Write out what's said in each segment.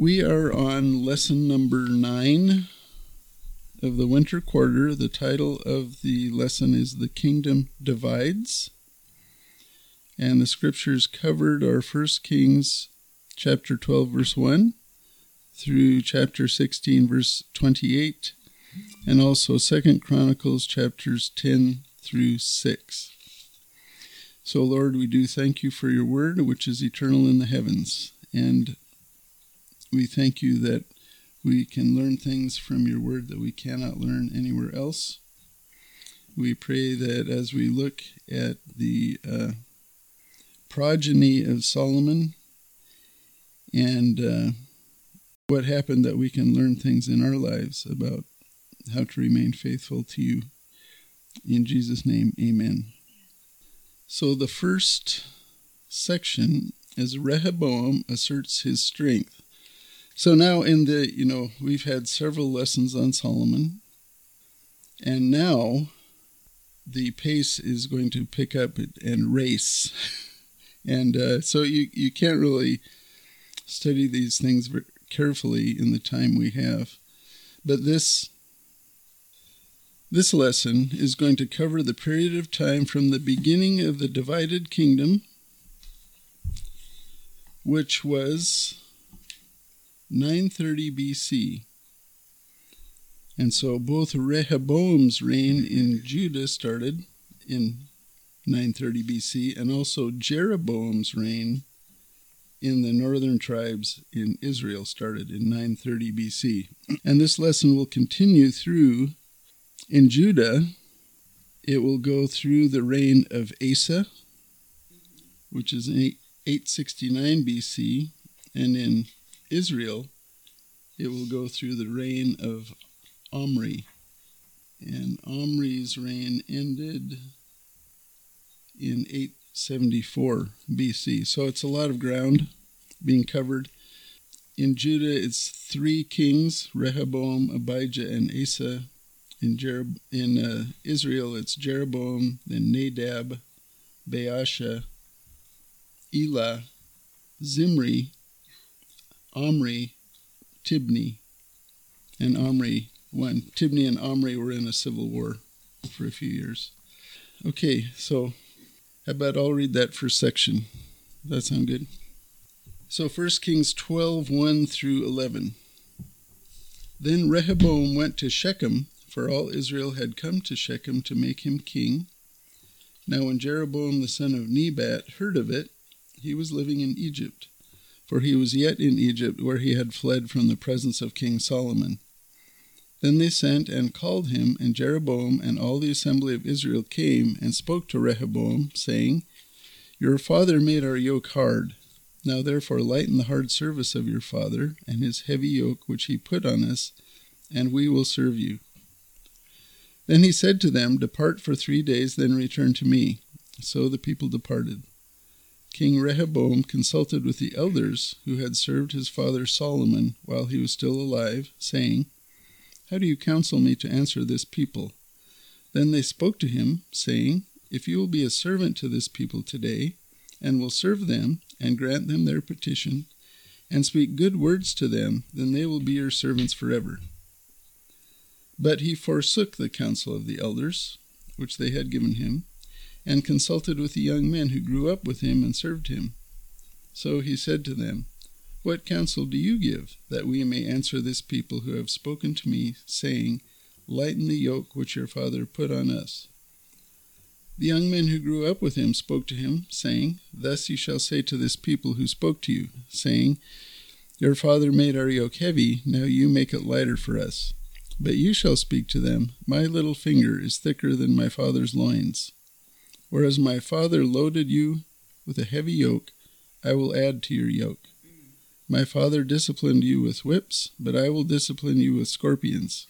We are on lesson number nine of the winter quarter. The title of the lesson is The Kingdom Divides. And the scriptures covered are 1 Kings chapter 12, verse 1 through chapter 16, verse 28, and also 2 Chronicles chapters 10 through 6. So, Lord, we do thank you for your word, which is eternal in the heavens. And we thank you that we can learn things from your word that we cannot learn anywhere else. We pray that as we look at the uh, progeny of Solomon and uh, what happened, that we can learn things in our lives about how to remain faithful to you. In Jesus' name, amen. So the first section is Rehoboam asserts his strength. So now in the, you know, we've had several lessons on Solomon, and now the pace is going to pick up and race. and uh, so you, you can't really study these things carefully in the time we have. But this this lesson is going to cover the period of time from the beginning of the divided kingdom, which was 930 BC. And so both Rehoboam's reign in Judah started in 930 BC, and also Jeroboam's reign in the northern tribes in Israel started in 930 BC. And this lesson will continue through in Judah, it will go through the reign of Asa, which is 869 BC, and in Israel, it will go through the reign of Omri. And Omri's reign ended in 874 BC. So it's a lot of ground being covered. In Judah, it's three kings Rehoboam, Abijah, and Asa. In, Jerob- in uh, Israel, it's Jeroboam, then Nadab, Baasha, Elah, Zimri, Omri, Tibni, and Omri won. Tibni and Omri were in a civil war for a few years. Okay, so how about I'll read that first section? That sound good? So 1 Kings 12, 1 through 11. Then Rehoboam went to Shechem, for all Israel had come to Shechem to make him king. Now when Jeroboam the son of Nebat heard of it, he was living in Egypt for he was yet in Egypt, where he had fled from the presence of King Solomon. Then they sent and called him, and Jeroboam and all the assembly of Israel came and spoke to Rehoboam, saying, Your father made our yoke hard. Now therefore lighten the hard service of your father, and his heavy yoke which he put on us, and we will serve you. Then he said to them, Depart for three days, then return to me. So the people departed. King Rehoboam consulted with the elders who had served his father Solomon while he was still alive, saying, How do you counsel me to answer this people? Then they spoke to him, saying, If you will be a servant to this people today, and will serve them, and grant them their petition, and speak good words to them, then they will be your servants forever. But he forsook the counsel of the elders, which they had given him, and consulted with the young men who grew up with him and served him. So he said to them, What counsel do you give, that we may answer this people who have spoken to me, saying, Lighten the yoke which your father put on us? The young men who grew up with him spoke to him, saying, Thus you shall say to this people who spoke to you, saying, Your father made our yoke heavy, now you make it lighter for us. But you shall speak to them, My little finger is thicker than my father's loins. Whereas my father loaded you with a heavy yoke, I will add to your yoke. My father disciplined you with whips, but I will discipline you with scorpions.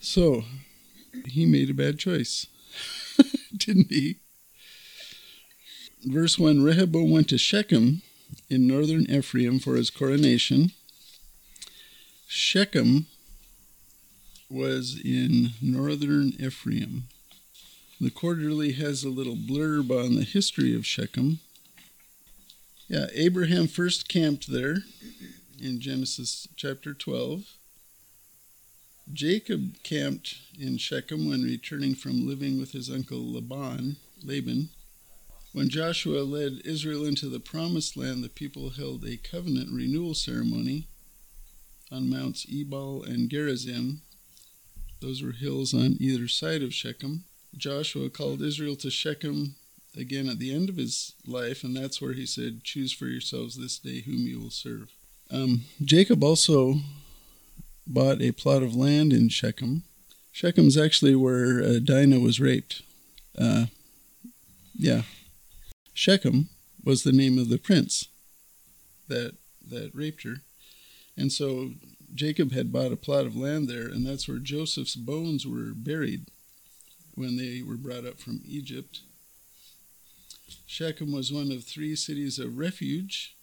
So, he made a bad choice, didn't he? Verse 1 Rehoboam went to Shechem in northern Ephraim for his coronation. Shechem was in northern Ephraim. The quarterly has a little blurb on the history of Shechem. Yeah, Abraham first camped there in Genesis chapter 12. Jacob camped in Shechem when returning from living with his uncle Laban, Laban. When Joshua led Israel into the promised land, the people held a covenant renewal ceremony on Mounts Ebal and Gerizim. Those were hills on either side of Shechem. Joshua called Israel to Shechem again at the end of his life, and that's where he said, Choose for yourselves this day whom you will serve. Um, Jacob also bought a plot of land in Shechem. Shechem's actually where uh, Dinah was raped. Uh, yeah, Shechem was the name of the prince that that raped her. And so Jacob had bought a plot of land there, and that's where Joseph's bones were buried when they were brought up from Egypt. Shechem was one of three cities of refuge,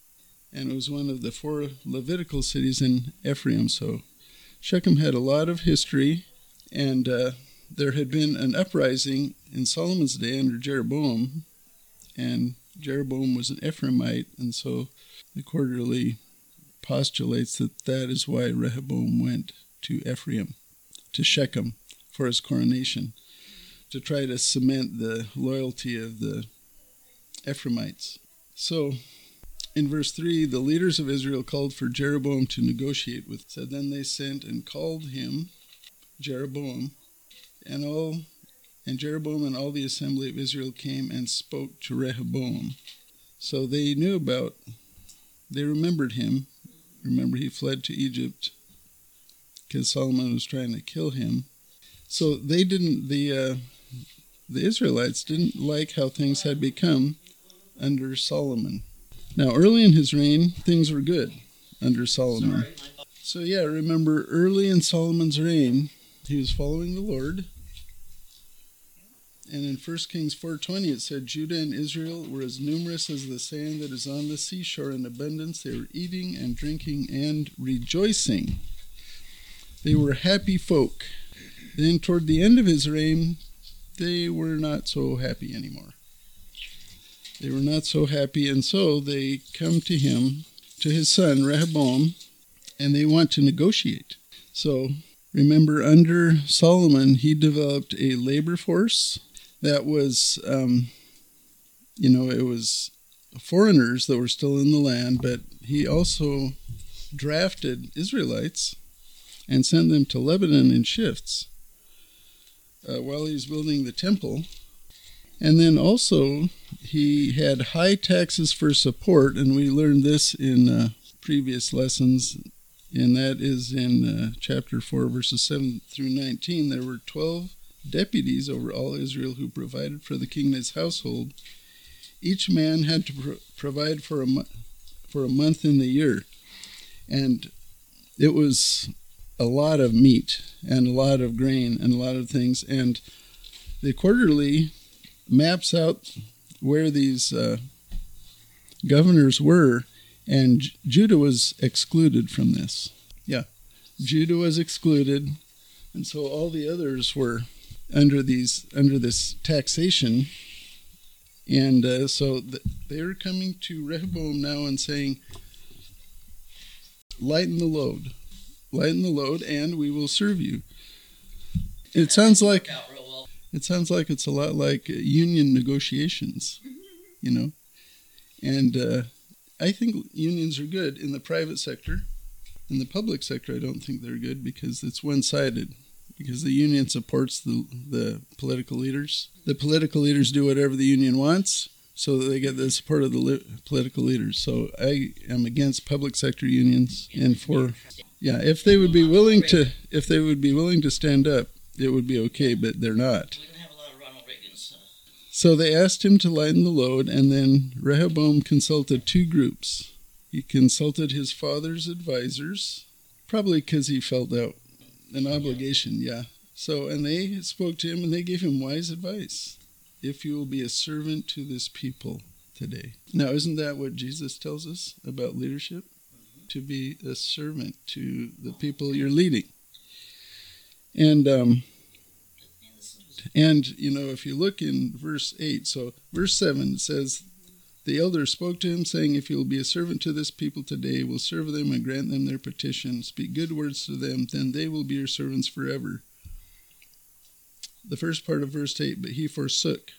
and it was one of the four Levitical cities in Ephraim. So Shechem had a lot of history, and uh, there had been an uprising in Solomon's day under Jeroboam, and Jeroboam was an Ephraimite, and so the quarterly postulates that that is why Rehoboam went to Ephraim, to Shechem, for his coronation, to try to cement the loyalty of the Ephraimites. So, in verse 3, the leaders of Israel called for Jeroboam to negotiate with. So then they sent and called him, Jeroboam, and all and Jeroboam and all the assembly of Israel came and spoke to Rehoboam. So they knew about, they remembered him. Remember, he fled to Egypt because Solomon was trying to kill him. So they didn't, the, uh, the Israelites didn't like how things had become under Solomon. Now, early in his reign, things were good under Solomon. So, yeah, remember early in Solomon's reign, he was following the Lord and in 1 Kings 4:20 it said Judah and Israel were as numerous as the sand that is on the seashore in abundance. They were eating and drinking and rejoicing. They were happy folk. Then toward the end of his reign, they were not so happy anymore. They were not so happy, and so they come to him, to his son Rehoboam, and they want to negotiate. So remember, under Solomon, he developed a labor force that was, um, you know, it was foreigners that were still in the land, but he also drafted Israelites and sent them to Lebanon in shifts uh, while he was building the temple. And then also, he had high taxes for support, and we learned this in uh, previous lessons, and that is in uh, chapter 4, verses 7 through 19. There were 12 deputies over all Israel who provided for the king and his household. Each man had to pro- provide for a, mo- for a month in the year. And it was a lot of meat and a lot of grain and a lot of things. And the quarterly maps out where these uh, governors were, and J- Judah was excluded from this. Yeah, Judah was excluded, and so all the others were under these under this taxation, and uh, so th- they're coming to Rehoboam now and saying, "Lighten the load, lighten the load, and we will serve you." It sounds like it sounds like it's a lot like union negotiations, you know, and uh, I think unions are good in the private sector. In the public sector, I don't think they're good because it's one-sided because the union supports the, the political leaders. The political leaders do whatever the union wants so that they get the support of the li- political leaders. So I am against public sector unions and for yeah, if they would be willing to if they would be willing to stand up, it would be okay, but they're not. So they asked him to lighten the load, and then Rehoboam consulted two groups. He consulted his father's advisors, probably because he felt out an obligation, yeah. So, and they spoke to him and they gave him wise advice. If you will be a servant to this people today. Now, isn't that what Jesus tells us about leadership? To be a servant to the people you're leading. And, um, and, you know, if you look in verse 8, so verse 7 says, The elder spoke to him, saying, If you will be a servant to this people today, will serve them and grant them their petition. Speak good words to them, then they will be your servants forever. The first part of verse 8 But he forsook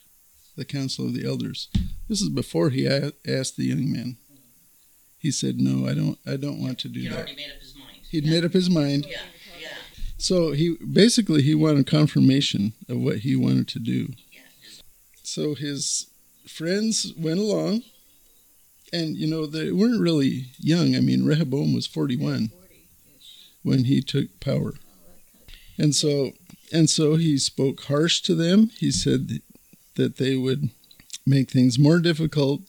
the counsel of the elders. This is before he asked the young man. He said, "No, I don't. I don't want to do He'd that." already made up his mind. He'd yeah. made up his mind. Yeah, yeah, So he basically he wanted confirmation of what he wanted to do. yeah. So his friends went along, and you know they weren't really young. I mean, Rehoboam was forty-one when he took power, and so and so he spoke harsh to them. He said that they would make things more difficult,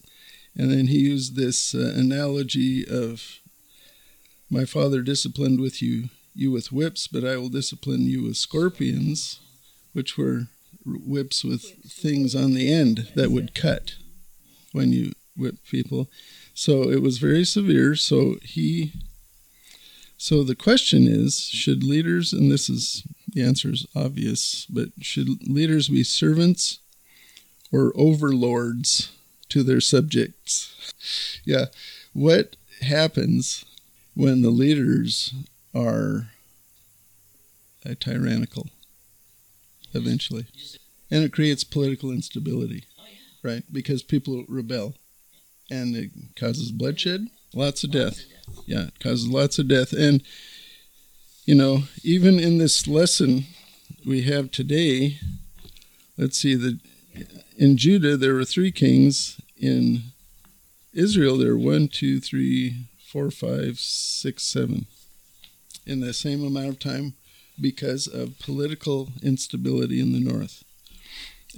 and then he used this uh, analogy of my father disciplined with you you with whips, but I will discipline you with scorpions, which were whips with things on the end that would cut when you whip people. So it was very severe. So he, so the question is, should leaders, and this is the answer is obvious, but should leaders be servants or overlords to their subjects? Yeah. What happens when the leaders are uh, tyrannical eventually? And it creates political instability, right? Because people rebel and it causes bloodshed, lots of death. Yeah, it causes lots of death. And, you know, even in this lesson we have today, let's see, that in Judah there were three kings. In Israel there were one, two, three, four, five, six, seven in the same amount of time because of political instability in the north.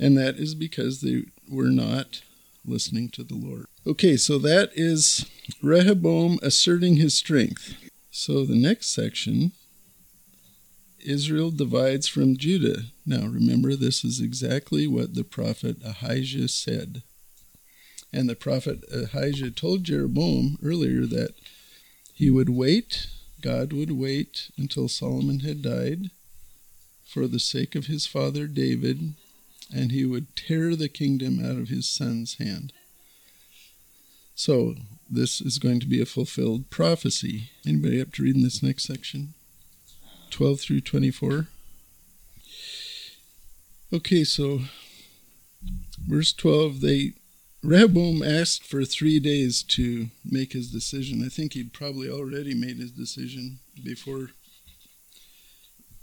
And that is because they were not listening to the Lord. Okay, so that is Rehoboam asserting his strength. So the next section Israel divides from Judah. Now remember, this is exactly what the prophet Ahijah said. And the prophet Ahijah told Jeroboam earlier that he would wait, God would wait until Solomon had died for the sake of his father David, and he would tear the kingdom out of his son's hand. So this is going to be a fulfilled prophecy. Anybody up to reading this next section? 12 through 24. Okay, so verse 12, they Rehoboam asked for three days to make his decision. I think he'd probably already made his decision before,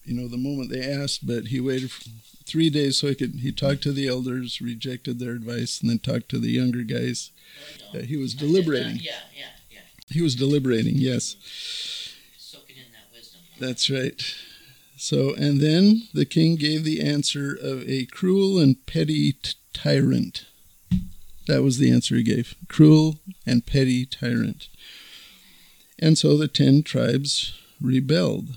you know, the moment they asked, but he waited for three days so he could, he talked to the elders, rejected their advice, and then talked to the younger guys. Uh, he was deliberating. Yeah, yeah, yeah. He was deliberating, yes. Soaking in that wisdom. That's right. So, and then the king gave the answer of a cruel and petty t- tyrant. That was the answer he gave cruel and petty tyrant. And so the ten tribes rebelled.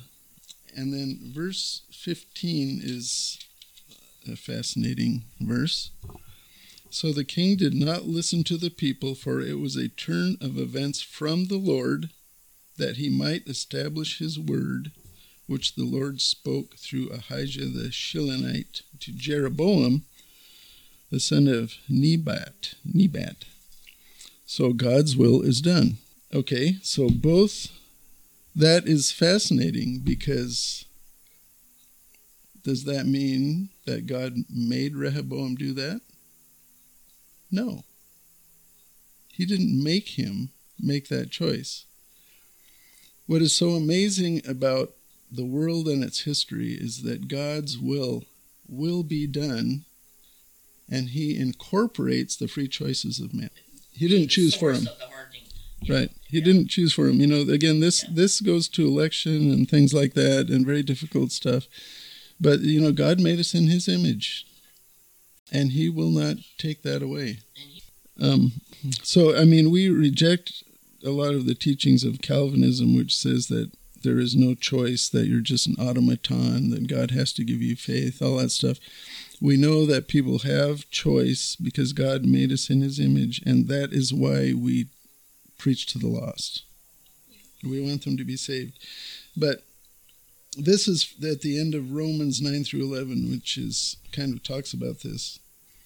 And then verse 15 is a fascinating verse. So the king did not listen to the people, for it was a turn of events from the Lord that he might establish his word, which the Lord spoke through Ahijah the Shilonite to Jeroboam, the son of Nebat. Nebat. So God's will is done. Okay, so both that is fascinating because does that mean that God made Rehoboam do that? No. He didn't make him make that choice. What is so amazing about the world and its history is that God's will will be done and he incorporates the free choices of man. He didn't choose for him. of the hard thing. Yeah. Right. He Yeah. didn't choose for him. You know, again, this Yeah. this goes to election and things like that and very difficult stuff. But you know, God made us in his image. And he will not take that away. Um, so, I mean, we reject a lot of the teachings of Calvinism, which says that there is no choice, that you're just an automaton, that God has to give you faith, all that stuff. We know that people have choice because God made us in his image, and that is why we preach to the lost. We want them to be saved. But this is at the end of Romans 9 through 11, which is kind of talks about this.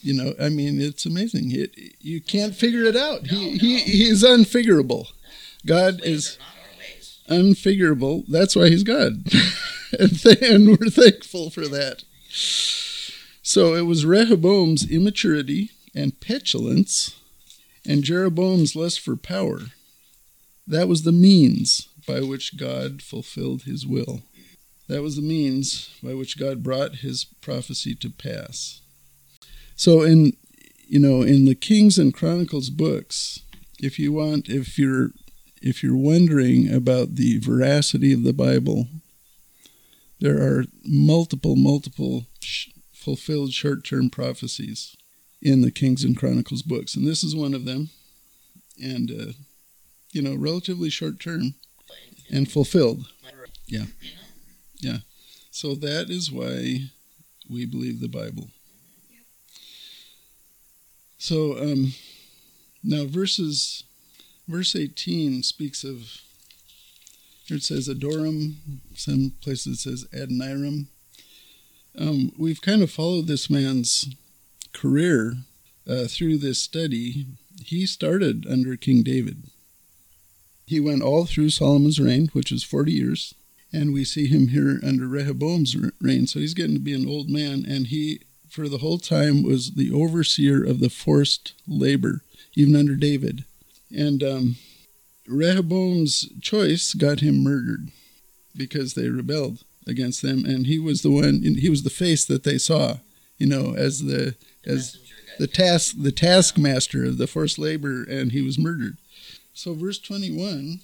You know, I mean, it's amazing. It, you can't figure it out. He, he, he is unfigurable. God is unfigurable. That's why he's God. and, and we're thankful for that. So it was Rehoboam's immaturity and petulance and Jeroboam's lust for power. That was the means by which God fulfilled his will. That was the means by which God brought his prophecy to pass. So in you know, in the Kings and Chronicles books, if you want if you're if you're wondering about the veracity of the Bible, there are multiple multiple sh- fulfilled short-term prophecies in the Kings and Chronicles books, and this is one of them. And uh, you know, relatively short term and fulfilled. Yeah. Yeah. So that is why we believe the Bible. So um, now verses verse 18 speaks of it says Adoram, some places it says Adoniram. Um, we've kind of followed this man's career uh, through this study. He started under King David. He went all through Solomon's reign, which was 40 years, and we see him here under Rehoboam's reign. So he's getting to be an old man, and he, for the whole time, was the overseer of the forced labor, even under David. And um, Rehoboam's choice got him murdered because they rebelled against them, and he was the one. He was the face that they saw, you know, as the as the task the taskmaster of the forced labor, and he was murdered. So, verse 21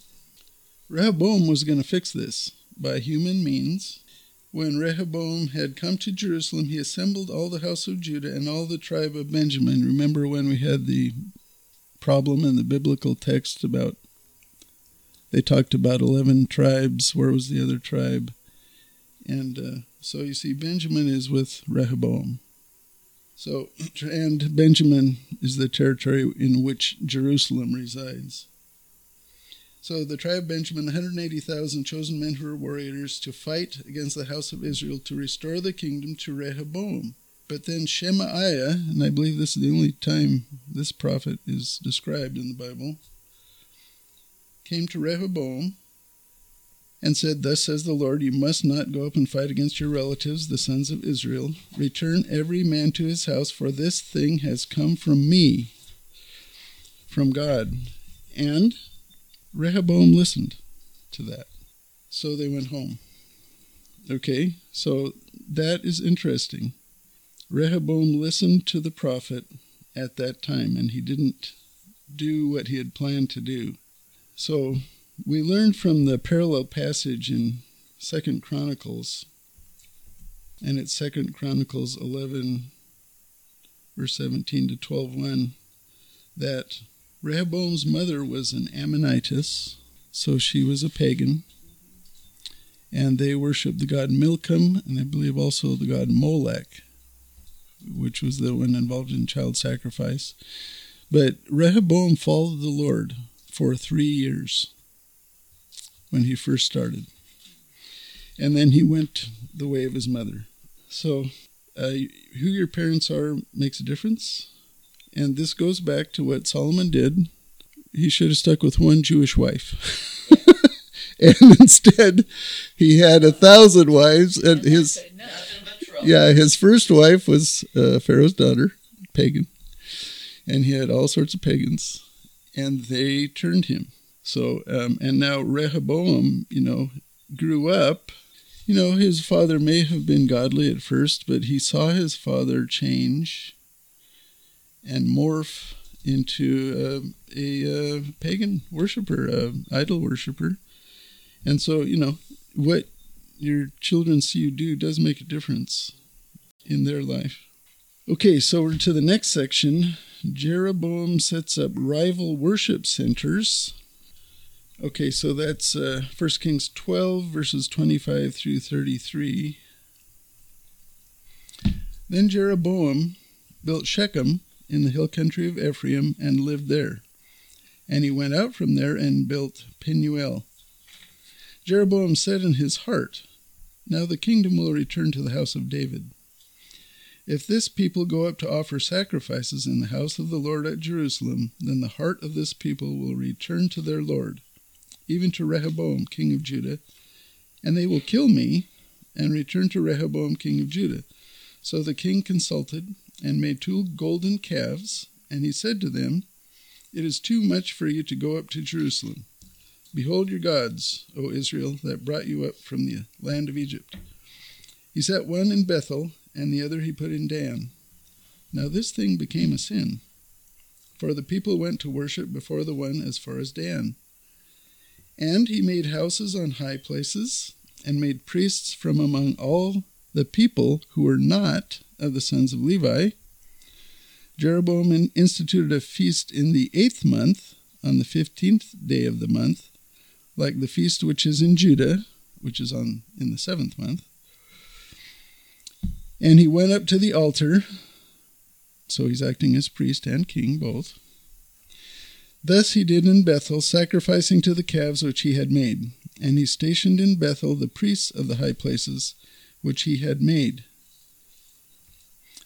Rehoboam was going to fix this by human means. When Rehoboam had come to Jerusalem, he assembled all the house of Judah and all the tribe of Benjamin. Remember when we had the problem in the biblical text about they talked about 11 tribes. Where was the other tribe? And uh, so you see, Benjamin is with Rehoboam. So, and Benjamin is the territory in which Jerusalem resides. So the tribe of Benjamin, 180,000 chosen men who were warriors to fight against the house of Israel to restore the kingdom to Rehoboam. But then Shemaiah, and I believe this is the only time this prophet is described in the Bible, came to Rehoboam and said, Thus says the Lord, you must not go up and fight against your relatives, the sons of Israel. Return every man to his house, for this thing has come from me, from God. And Rehoboam listened to that. So they went home. Okay, so that is interesting. Rehoboam listened to the prophet at that time, and he didn't do what he had planned to do. So we learn from the parallel passage in Second Chronicles, and it's Second Chronicles 11, verse 17 to 12, 1, that Rehoboam's mother was an Ammonitess, so she was a pagan, and they worshiped the god Milcom, and I believe also the god Molech, which was the one involved in child sacrifice. But Rehoboam followed the Lord for three years when he first started. And then he went the way of his mother. So, uh, who your parents are makes a difference. And this goes back to what Solomon did. He should have stuck with one Jewish wife. and instead, he had a thousand wives. And his, yeah, his first wife was uh, Pharaoh's daughter, pagan. And he had all sorts of pagans. And they turned him. So, um, and now Rehoboam, you know, grew up. You know, his father may have been godly at first, but he saw his father change and morph into uh, a uh, pagan worshiper, uh, idol worshiper. And so, you know, what your children see you do does make a difference in their life. Okay, so we're to the next section Jeroboam sets up rival worship centers. Okay, so that's uh, 1 Kings 12, verses 25 through 33. Then Jeroboam built Shechem in the hill country of Ephraim and lived there. And he went out from there and built Penuel. Jeroboam said in his heart, Now the kingdom will return to the house of David. If this people go up to offer sacrifices in the house of the Lord at Jerusalem, then the heart of this people will return to their Lord, even to Rehoboam, king of Judah, and they will kill me and return to Rehoboam, king of Judah. So the king consulted and made two golden calves, and he said to them, It is too much for you to go up to Jerusalem. Behold your gods, O Israel, that brought you up from the land of Egypt. He set one in Bethel, and the other he put in Dan. Now this thing became a sin, for the people went to worship before the one as far as Dan. And he made houses on high places, and made priests from among all the people who were not of the sons of Levi. Jeroboam instituted a feast in the eighth month, on the fifteenth day of the month, like the feast which is in Judah, which is on in the seventh month. And he went up to the altar, so he's acting as priest and king both. Thus he did in Bethel, sacrificing to the calves which he had made. And he stationed in Bethel the priests of the high places which he had made.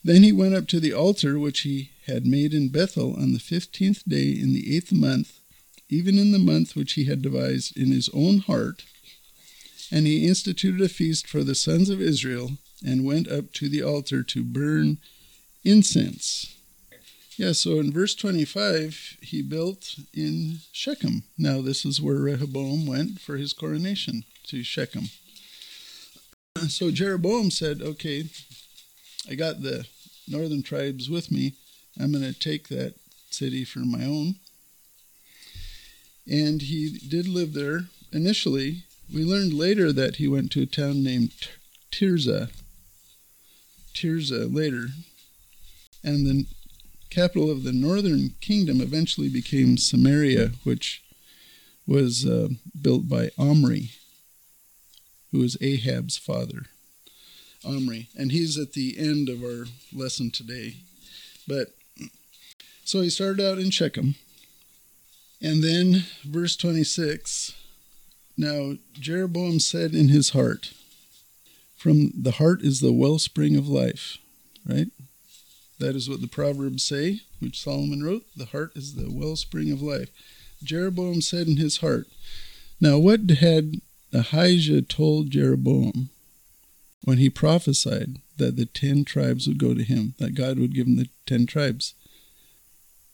Then he went up to the altar which he had made in Bethel on the fifteenth day in the eighth month, even in the month which he had devised in his own heart. And he instituted a feast for the sons of Israel, and went up to the altar to burn incense. Yeah, so in verse 25, he built in Shechem. Now, this is where Rehoboam went for his coronation, to Shechem. So Jeroboam said, Okay, I got the northern tribes with me. I'm going to take that city for my own. And he did live there initially. We learned later that he went to a town named Tirzah. Tirzah later. And the capital of the northern kingdom eventually became Samaria, which was uh, built by Omri, who was Ahab's father. Omri. And he's at the end of our lesson today. But so he started out in Shechem. And then, verse 26 Now Jeroboam said in his heart, From the heart is the wellspring of life, right? That is what the Proverbs say, which Solomon wrote. The heart is the wellspring of life. Jeroboam said in his heart. Now, what had Ahijah told Jeroboam when he prophesied that the ten tribes would go to him, that God would give him the ten tribes?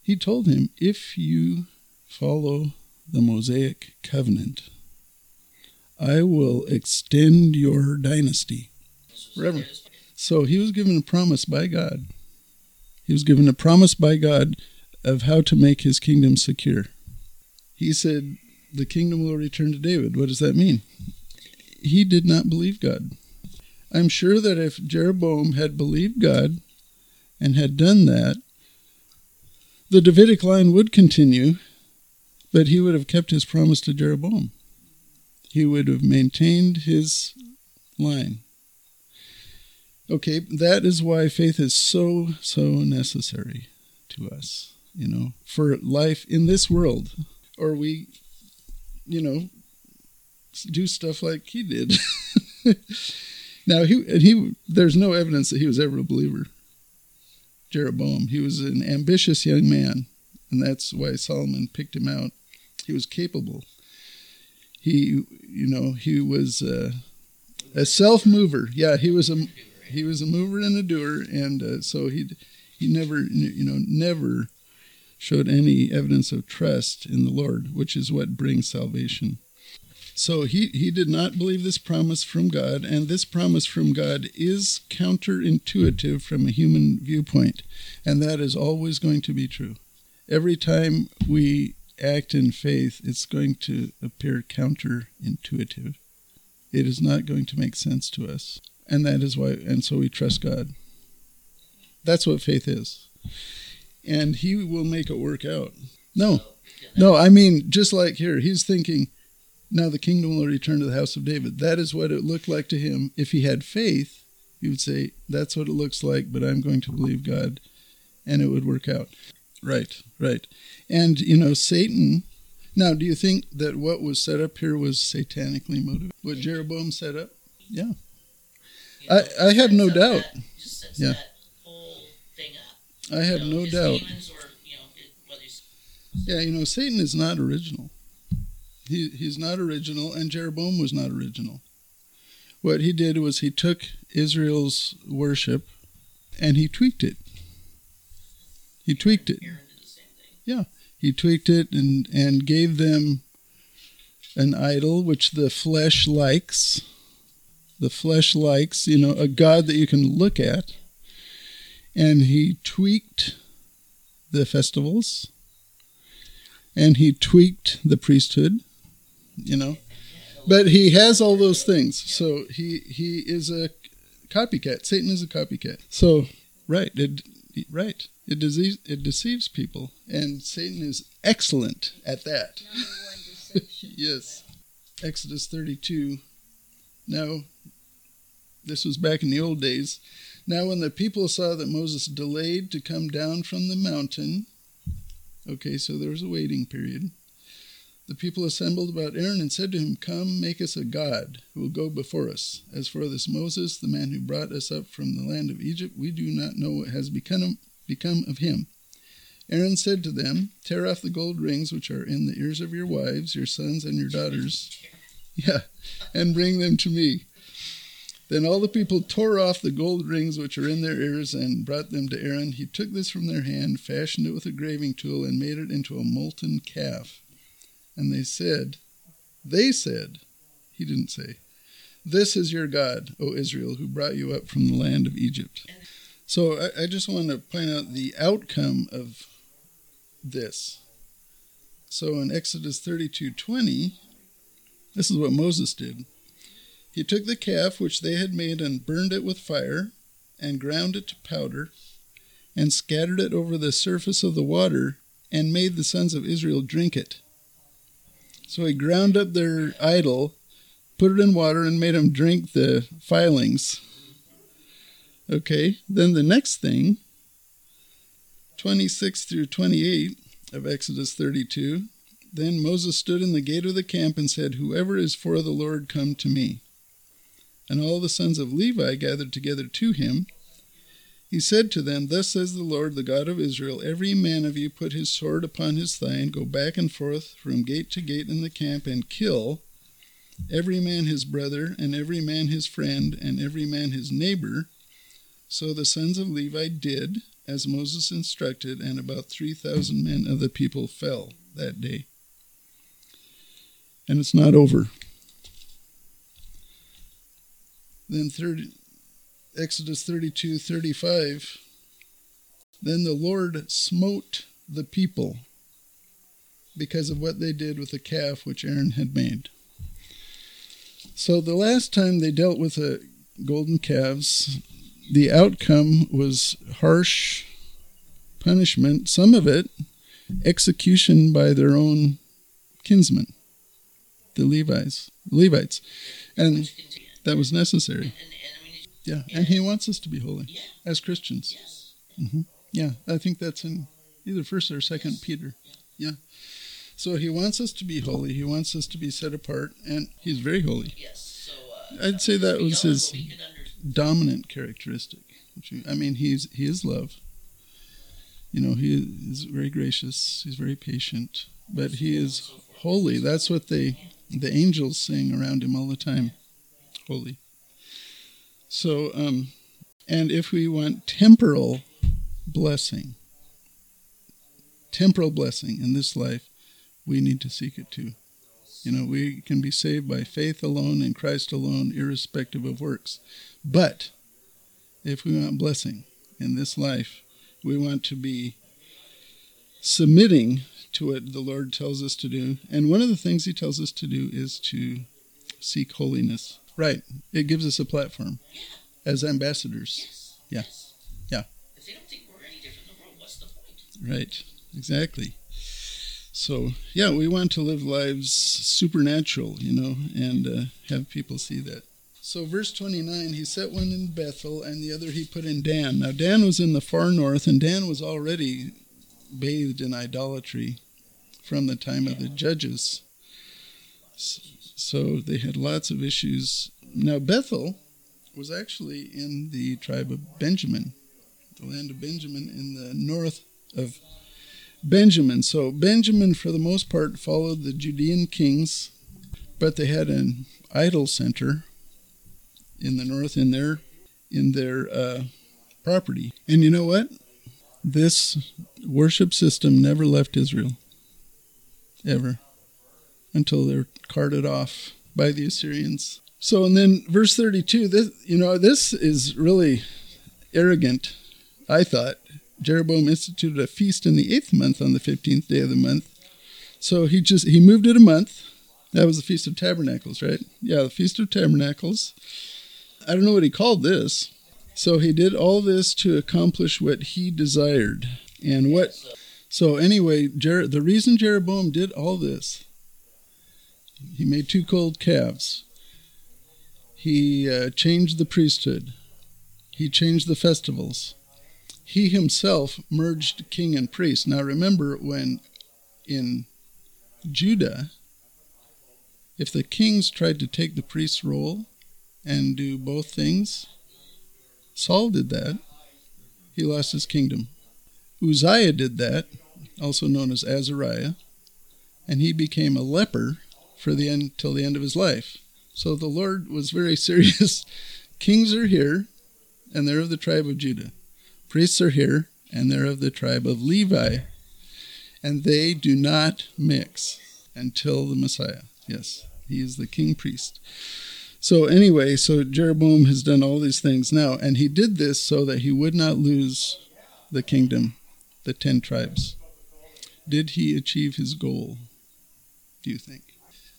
He told him, If you follow the Mosaic covenant, I will extend your dynasty. Forever. So he was given a promise by God. He was given a promise by God of how to make his kingdom secure. He said, The kingdom will return to David. What does that mean? He did not believe God. I'm sure that if Jeroboam had believed God and had done that, the Davidic line would continue, but he would have kept his promise to Jeroboam. He would have maintained his line. Okay, that is why faith is so, so necessary to us, you know, for life in this world. Or we, you know, do stuff like he did. now, he, he, there's no evidence that he was ever a believer. Jeroboam, he was an ambitious young man, and that's why Solomon picked him out. He was capable. He, you know, he was uh, a self mover. Yeah, he was a he was a mover and a doer, and uh, so he he never you know never showed any evidence of trust in the Lord, which is what brings salvation. So he, he did not believe this promise from God, and this promise from God is counterintuitive from a human viewpoint, and that is always going to be true. Every time we act in faith, it's going to appear counterintuitive. It is not going to make sense to us. And that is why, and so we trust God. That's what faith is. and he will make it work out. No, no, I mean, just like here, he's thinking, now the kingdom will return to the house of David. That is what it looked like to him. If he had faith, he would say, that's what it looks like, but I'm going to believe God, and it would work out. Right, right. And, you know, Satan. Now, do you think that what was set up here was satanically motivated? What Jeroboam set up? Yeah. you I- I have no doubt. that- just sets Yeah. that whole thing up. I have You know, no doubt. or, you know, it- Yeah, you know, Satan is not original. He he's not original, and Jeroboam was not original. What he did was he took Israel's worship and he tweaked it. He tweaked it. Aaron did the same thing. He tweaked it and, and gave them an idol which the flesh likes. The flesh likes, you know, a God that you can look at. And he tweaked the festivals. And he tweaked the priesthood, you know. But he has all those things. So he he is a copycat. Satan is a copycat. So right, it, right. It deceives, it deceives people, and Satan is excellent at that. Yes. Exodus 32. Now, this was back in the old days. Now, when the people saw that Moses delayed to come down from the mountain, okay, so there was a waiting period. The people assembled about Aaron and said to him, Come, make us a god who will go before us. As for this Moses, the man who brought us up from the land of Egypt, we do not know what has become, become of him. Aaron said to them, Tear off the gold rings which are in the ears of your wives, your sons, and your daughters. Yeah, and bring them to me. Then all the people tore off the gold rings which are in their ears and brought them to Aaron. He took this from their hand, fashioned it with a graving tool, and made it into a molten calf. And they said, They said, he didn't say, This is your God, O Israel, who brought you up from the land of Egypt. So I, I just want to point out the outcome of this. So in Exodus 32:20, this is what Moses did. He took the calf which they had made and burned it with fire and ground it to powder and scattered it over the surface of the water and made the sons of Israel drink it. So he ground up their idol, put it in water and made them drink the filings. Okay, then the next thing 26 through 28 of Exodus 32. Then Moses stood in the gate of the camp and said, Whoever is for the Lord, come to me. And all the sons of Levi gathered together to him. He said to them, Thus says the Lord, the God of Israel, Every man of you put his sword upon his thigh, and go back and forth from gate to gate in the camp, and kill every man his brother, and every man his friend, and every man his neighbor. So the sons of Levi did as Moses instructed, and about 3,000 men of the people fell that day. And it's not over. Then 30, Exodus 32 35. Then the Lord smote the people because of what they did with the calf which Aaron had made. So the last time they dealt with the golden calves, the outcome was harsh punishment, some of it execution by their own kinsmen, the Levites, Levites, and that was necessary. And, and I mean, it's- Yeah, and he wants us to be holy yeah, as Christians. yes. Yeah, I think that's in either First or Second Peter. Yeah. So he wants us to be holy. He wants us to be set apart, and he's very holy. Yes. So uh, I'd say that was his what we could under- dominant characteristic. I mean, he's he is love. You know, he is very gracious. He's very patient, but he is holy. That's what they the angels sing around him all the time. Holy. So, um, and if we want temporal blessing, temporal blessing in this life, we need to seek it too. You know, we can be saved by faith alone in Christ alone, irrespective of works. But if we want blessing in this life, we want to be submitting to what the Lord tells us to do. And one of the things He tells us to do is to seek holiness. Right. It gives us a platform as ambassadors. Yes. Yeah. yes. Yeah. If they don't think we're any different in the world, what's the point? Right. Exactly. So yeah, we want to live lives supernatural, you know, and uh, have people see that. So verse 29, he set one in Bethel and the other he put in Dan. Now Dan was in the far north, and Dan was already bathed in idolatry from the time of the judges. So they had lots of issues. Now Bethel was actually in the tribe of Benjamin, the land of Benjamin in the north of Benjamin. So Benjamin, for the most part, followed the Judean kings, but they had an idol center in the north in their in their uh, property. And you know what? This worship system never left Israel, ever, until they're carted off by the Assyrians. So, and then verse 32, this, you know, this is really arrogant, I thought. Jeroboam instituted a feast in the eighth month on the 15th day of the month. So he just, he moved it a month. That was the Feast of Tabernacles, right? Yeah, the Feast of Tabernacles. I don't know what he called this. So he did all this to accomplish what he desired. And what, so anyway, Jer- the reason Jeroboam did all this, he made two cold calves. He uh, changed the priesthood. He changed the festivals he himself merged king and priest. Now remember when in Judah, if the kings tried to take the priest's role and do both things, Saul did that. He lost his kingdom. Uzziah did that, also known as Azariah, and he became a leper for the end till the end of his life. So the Lord was very serious. Kings are here, and they're of the tribe of Judah. Priests are here, and they're of the tribe of Levi, and they do not mix until the Messiah. Yes, he is the king priest. So, anyway, so Jeroboam has done all these things now, and he did this so that he would not lose the kingdom, the ten tribes. Did he achieve his goal, do you think?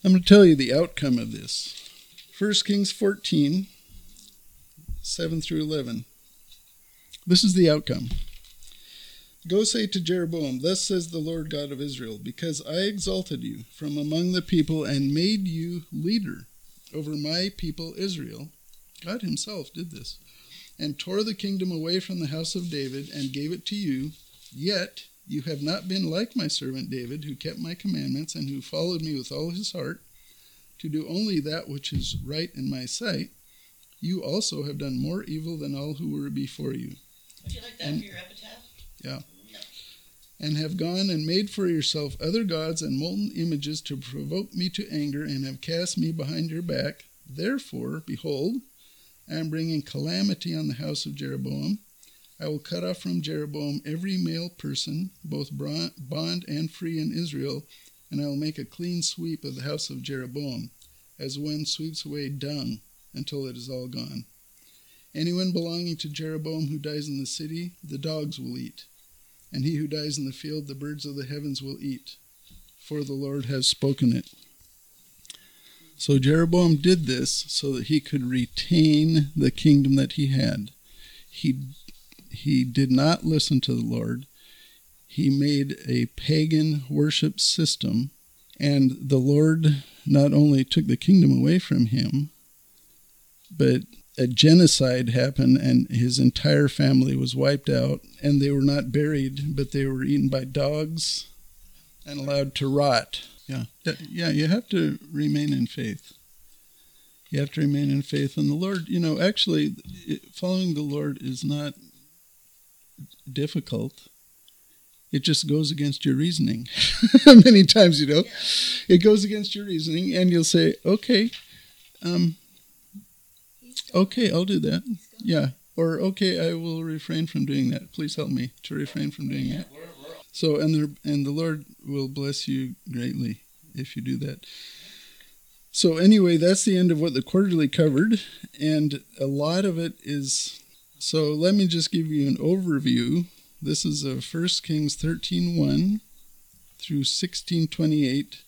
I'm going to tell you the outcome of this. 1 Kings 14, 7 through 11. This is the outcome. Go say to Jeroboam, Thus says the Lord God of Israel, because I exalted you from among the people and made you leader over my people Israel. God Himself did this, and tore the kingdom away from the house of David and gave it to you. Yet you have not been like my servant David, who kept my commandments and who followed me with all his heart, to do only that which is right in my sight. You also have done more evil than all who were before you. Would you like that and, for your epitaph? Yeah. No. And have gone and made for yourself other gods and molten images to provoke me to anger, and have cast me behind your back. Therefore, behold, I am bringing calamity on the house of Jeroboam. I will cut off from Jeroboam every male person, both bond and free in Israel, and I will make a clean sweep of the house of Jeroboam, as one sweeps away dung until it is all gone. Anyone belonging to Jeroboam who dies in the city, the dogs will eat. And he who dies in the field, the birds of the heavens will eat. For the Lord has spoken it. So Jeroboam did this so that he could retain the kingdom that he had. He, he did not listen to the Lord. He made a pagan worship system, and the Lord not only took the kingdom away from him, but a genocide happened and his entire family was wiped out and they were not buried but they were eaten by dogs and allowed to rot. Yeah. Yeah you have to remain in faith. You have to remain in faith in the lord. You know actually following the lord is not difficult it just goes against your reasoning many times you know it goes against your reasoning and you'll say okay um Okay, I'll do that. Yeah. Or okay, I will refrain from doing that. Please help me to refrain from doing that. So and the and the Lord will bless you greatly if you do that. So anyway, that's the end of what the quarterly covered, and a lot of it is. So let me just give you an overview. This is a First Kings thirteen one through sixteen twenty eight,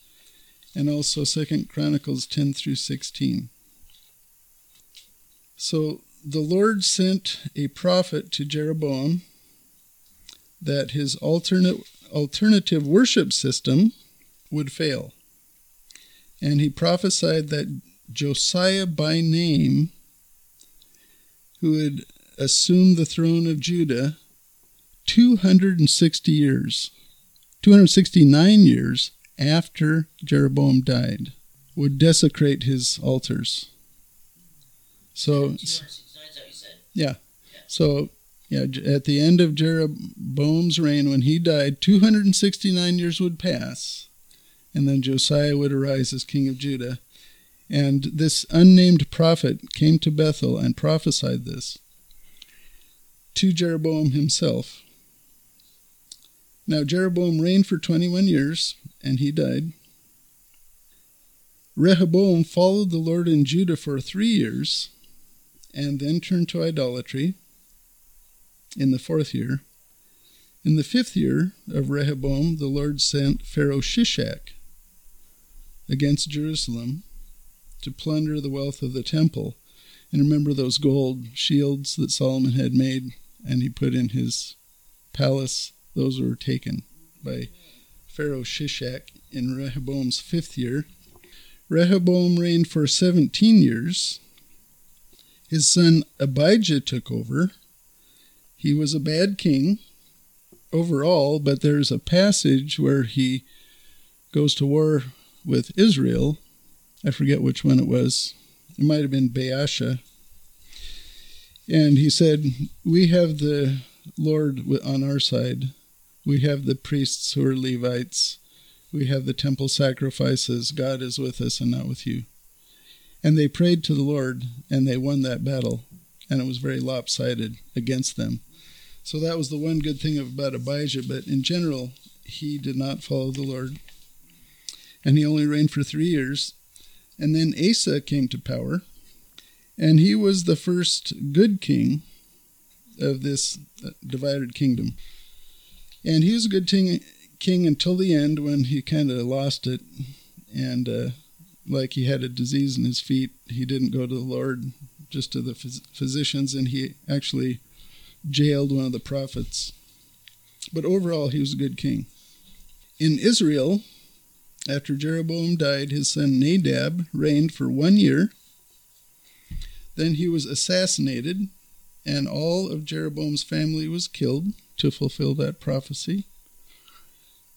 and also Second Chronicles ten through sixteen. So the Lord sent a prophet to Jeroboam that his alternate alternative worship system would fail. And he prophesied that Josiah by name, who would assume the throne of Judah 260 years, 269 years after Jeroboam died, would desecrate his altars. So, 269 is that what you said? yeah. So, yeah, at the end of Jeroboam's reign, when he died, 269 years would pass, and then Josiah would arise as king of Judah. And this unnamed prophet came to Bethel and prophesied this to Jeroboam himself. Now, Jeroboam reigned for 21 years, and he died. Rehoboam followed the Lord in Judah for three years, and then turned to idolatry in the fourth year. In the fifth year of Rehoboam, the Lord sent Pharaoh Shishak against Jerusalem to plunder the wealth of the temple. And remember those gold shields that Solomon had made and he put in his palace? Those were taken by Pharaoh Shishak in Rehoboam's fifth year. Rehoboam reigned for 17 years. His son Abijah took over. He was a bad king overall, but there's a passage where he goes to war with Israel. I forget which one it was. It might have been Baasha. And he said, We have the Lord on our side. We have the priests who are Levites. We have the temple sacrifices. God is with us and not with you. And they prayed to the Lord, and they won that battle. And it was very lopsided against them. So that was the one good thing about Abijah. But in general, he did not follow the Lord. And he only reigned for three years. And then Asa came to power. And he was the first good king of this uh, divided kingdom. And he was a good king until the end when he kind of lost it. And uh, like he had a disease in his feet, he didn't go to the Lord, just to the phys- physicians, and he actually jailed one of the prophets. But overall, he was a good king. In Israel, after Jeroboam died, his son Nadab reigned for one year. Then he was assassinated, and all of Jeroboam's family was killed to fulfill that prophecy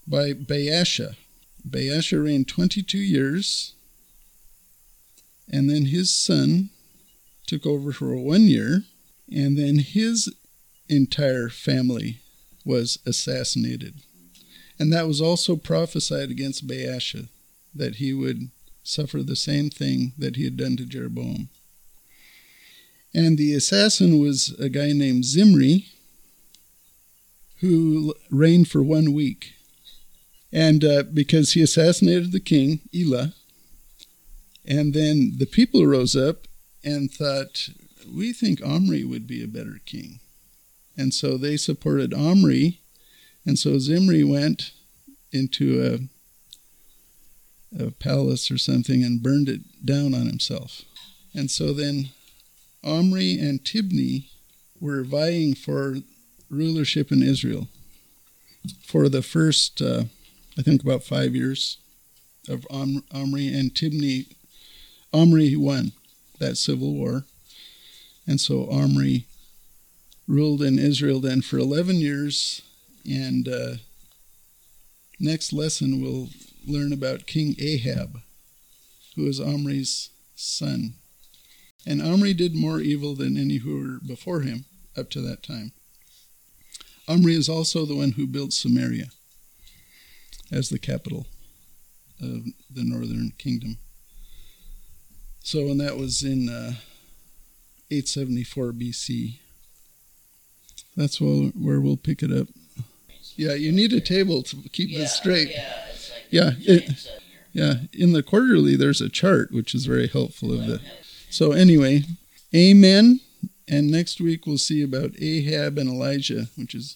by Baasha. Baasha reigned 22 years, and then his son took over for one year, and then his entire family was assassinated. And that was also prophesied against Baasha, that he would suffer the same thing that he had done to Jeroboam. And the assassin was a guy named Zimri, who reigned for one week. And uh, because he assassinated the king, Elah, and then the people rose up and thought, we think Omri would be a better king. And so they supported Omri. And so Zimri went into a, a palace or something and burned it down on himself. And so then Omri and Tibni were vying for rulership in Israel for the first, uh, I think, about five years of Om- Omri and Tibni. Omri won that civil war. And so Omri ruled in Israel then for 11 years. And uh, next lesson, we'll learn about King Ahab, who is Omri's son. And Omri did more evil than any who were before him up to that time. Omri is also the one who built Samaria as the capital of the northern kingdom. So, and that was in uh, 874 BC. That's where, where we'll pick it up. Yeah, you need a table to keep Yeah, this straight. Yeah, like Yeah, here. Yeah, in the quarterly, there's a chart which is very helpful of the. So anyway, amen. And next week we'll see about Ahab and Elijah, which is